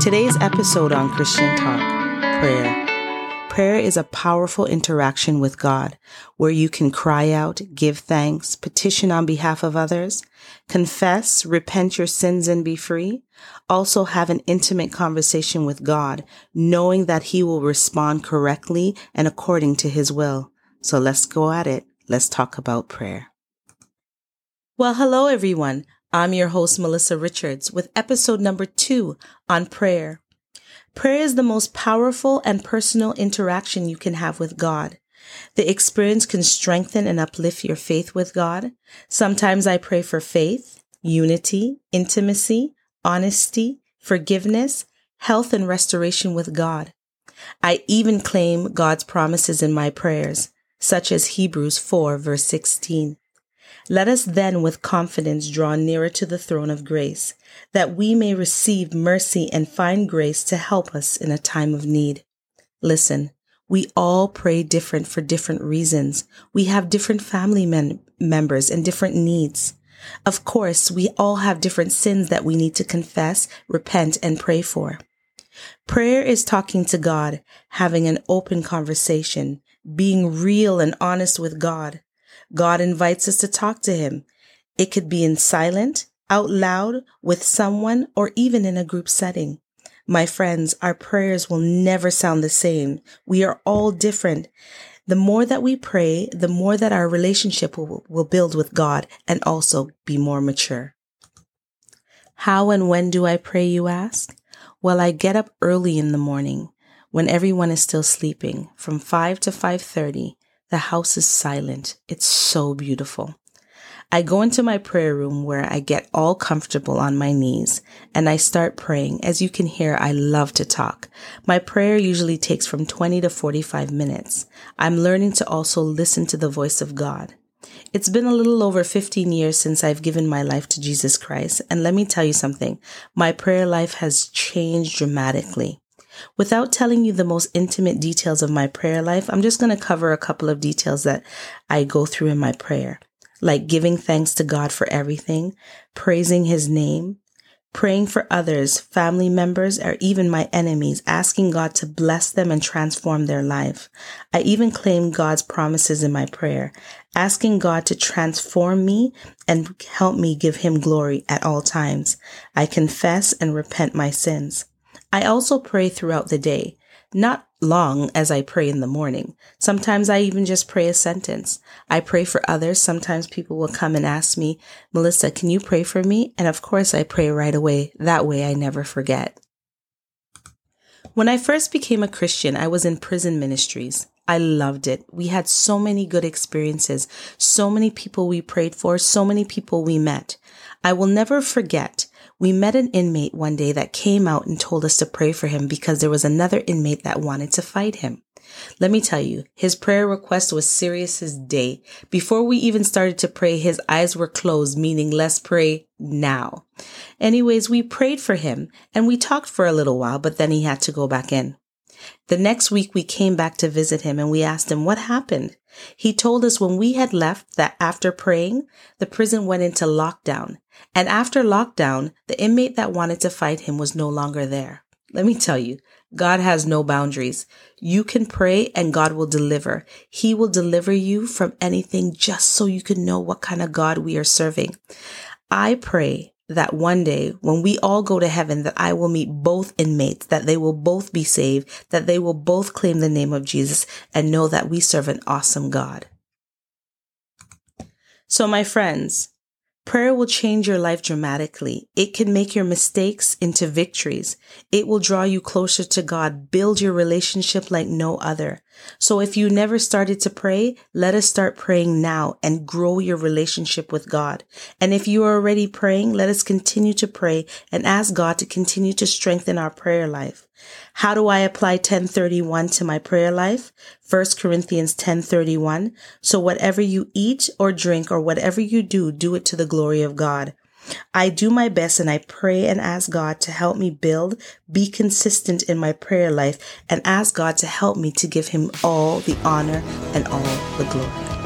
Today's episode on Christian Talk Prayer. Prayer is a powerful interaction with God where you can cry out, give thanks, petition on behalf of others, confess, repent your sins and be free. Also have an intimate conversation with God, knowing that He will respond correctly and according to His will. So let's go at it. Let's talk about prayer. Well, hello everyone. I'm your host, Melissa Richards, with episode number two on prayer. Prayer is the most powerful and personal interaction you can have with God. The experience can strengthen and uplift your faith with God. Sometimes I pray for faith, unity, intimacy, honesty, forgiveness, health, and restoration with God. I even claim God's promises in my prayers, such as Hebrews 4 verse 16. Let us then with confidence draw nearer to the throne of grace, that we may receive mercy and find grace to help us in a time of need. Listen, we all pray different for different reasons. We have different family men- members and different needs. Of course, we all have different sins that we need to confess, repent, and pray for. Prayer is talking to God, having an open conversation, being real and honest with God. God invites us to talk to him. It could be in silent, out loud, with someone, or even in a group setting. My friends, our prayers will never sound the same. We are all different. The more that we pray, the more that our relationship will, will build with God and also be more mature. How and when do I pray, you ask? Well, I get up early in the morning when everyone is still sleeping from 5 to 5:30 the house is silent. It's so beautiful. I go into my prayer room where I get all comfortable on my knees and I start praying. As you can hear, I love to talk. My prayer usually takes from 20 to 45 minutes. I'm learning to also listen to the voice of God. It's been a little over 15 years since I've given my life to Jesus Christ. And let me tell you something. My prayer life has changed dramatically. Without telling you the most intimate details of my prayer life, I'm just going to cover a couple of details that I go through in my prayer, like giving thanks to God for everything, praising his name, praying for others, family members, or even my enemies, asking God to bless them and transform their life. I even claim God's promises in my prayer, asking God to transform me and help me give him glory at all times. I confess and repent my sins. I also pray throughout the day, not long as I pray in the morning. Sometimes I even just pray a sentence. I pray for others. Sometimes people will come and ask me, Melissa, can you pray for me? And of course I pray right away. That way I never forget. When I first became a Christian, I was in prison ministries. I loved it. We had so many good experiences, so many people we prayed for, so many people we met. I will never forget we met an inmate one day that came out and told us to pray for him because there was another inmate that wanted to fight him. Let me tell you, his prayer request was serious as day. Before we even started to pray, his eyes were closed, meaning let's pray now. Anyways, we prayed for him and we talked for a little while, but then he had to go back in. The next week we came back to visit him and we asked him what happened. He told us when we had left that after praying, the prison went into lockdown. And after lockdown, the inmate that wanted to fight him was no longer there. Let me tell you, God has no boundaries. You can pray and God will deliver. He will deliver you from anything just so you can know what kind of God we are serving. I pray that one day when we all go to heaven that I will meet both inmates, that they will both be saved, that they will both claim the name of Jesus and know that we serve an awesome God. So my friends, Prayer will change your life dramatically. It can make your mistakes into victories. It will draw you closer to God, build your relationship like no other. So if you never started to pray, let us start praying now and grow your relationship with God. And if you are already praying, let us continue to pray and ask God to continue to strengthen our prayer life. How do I apply 1031 to my prayer life? 1 Corinthians 1031. So whatever you eat or drink or whatever you do, do it to the glory of God. I do my best and I pray and ask God to help me build, be consistent in my prayer life and ask God to help me to give him all the honor and all the glory.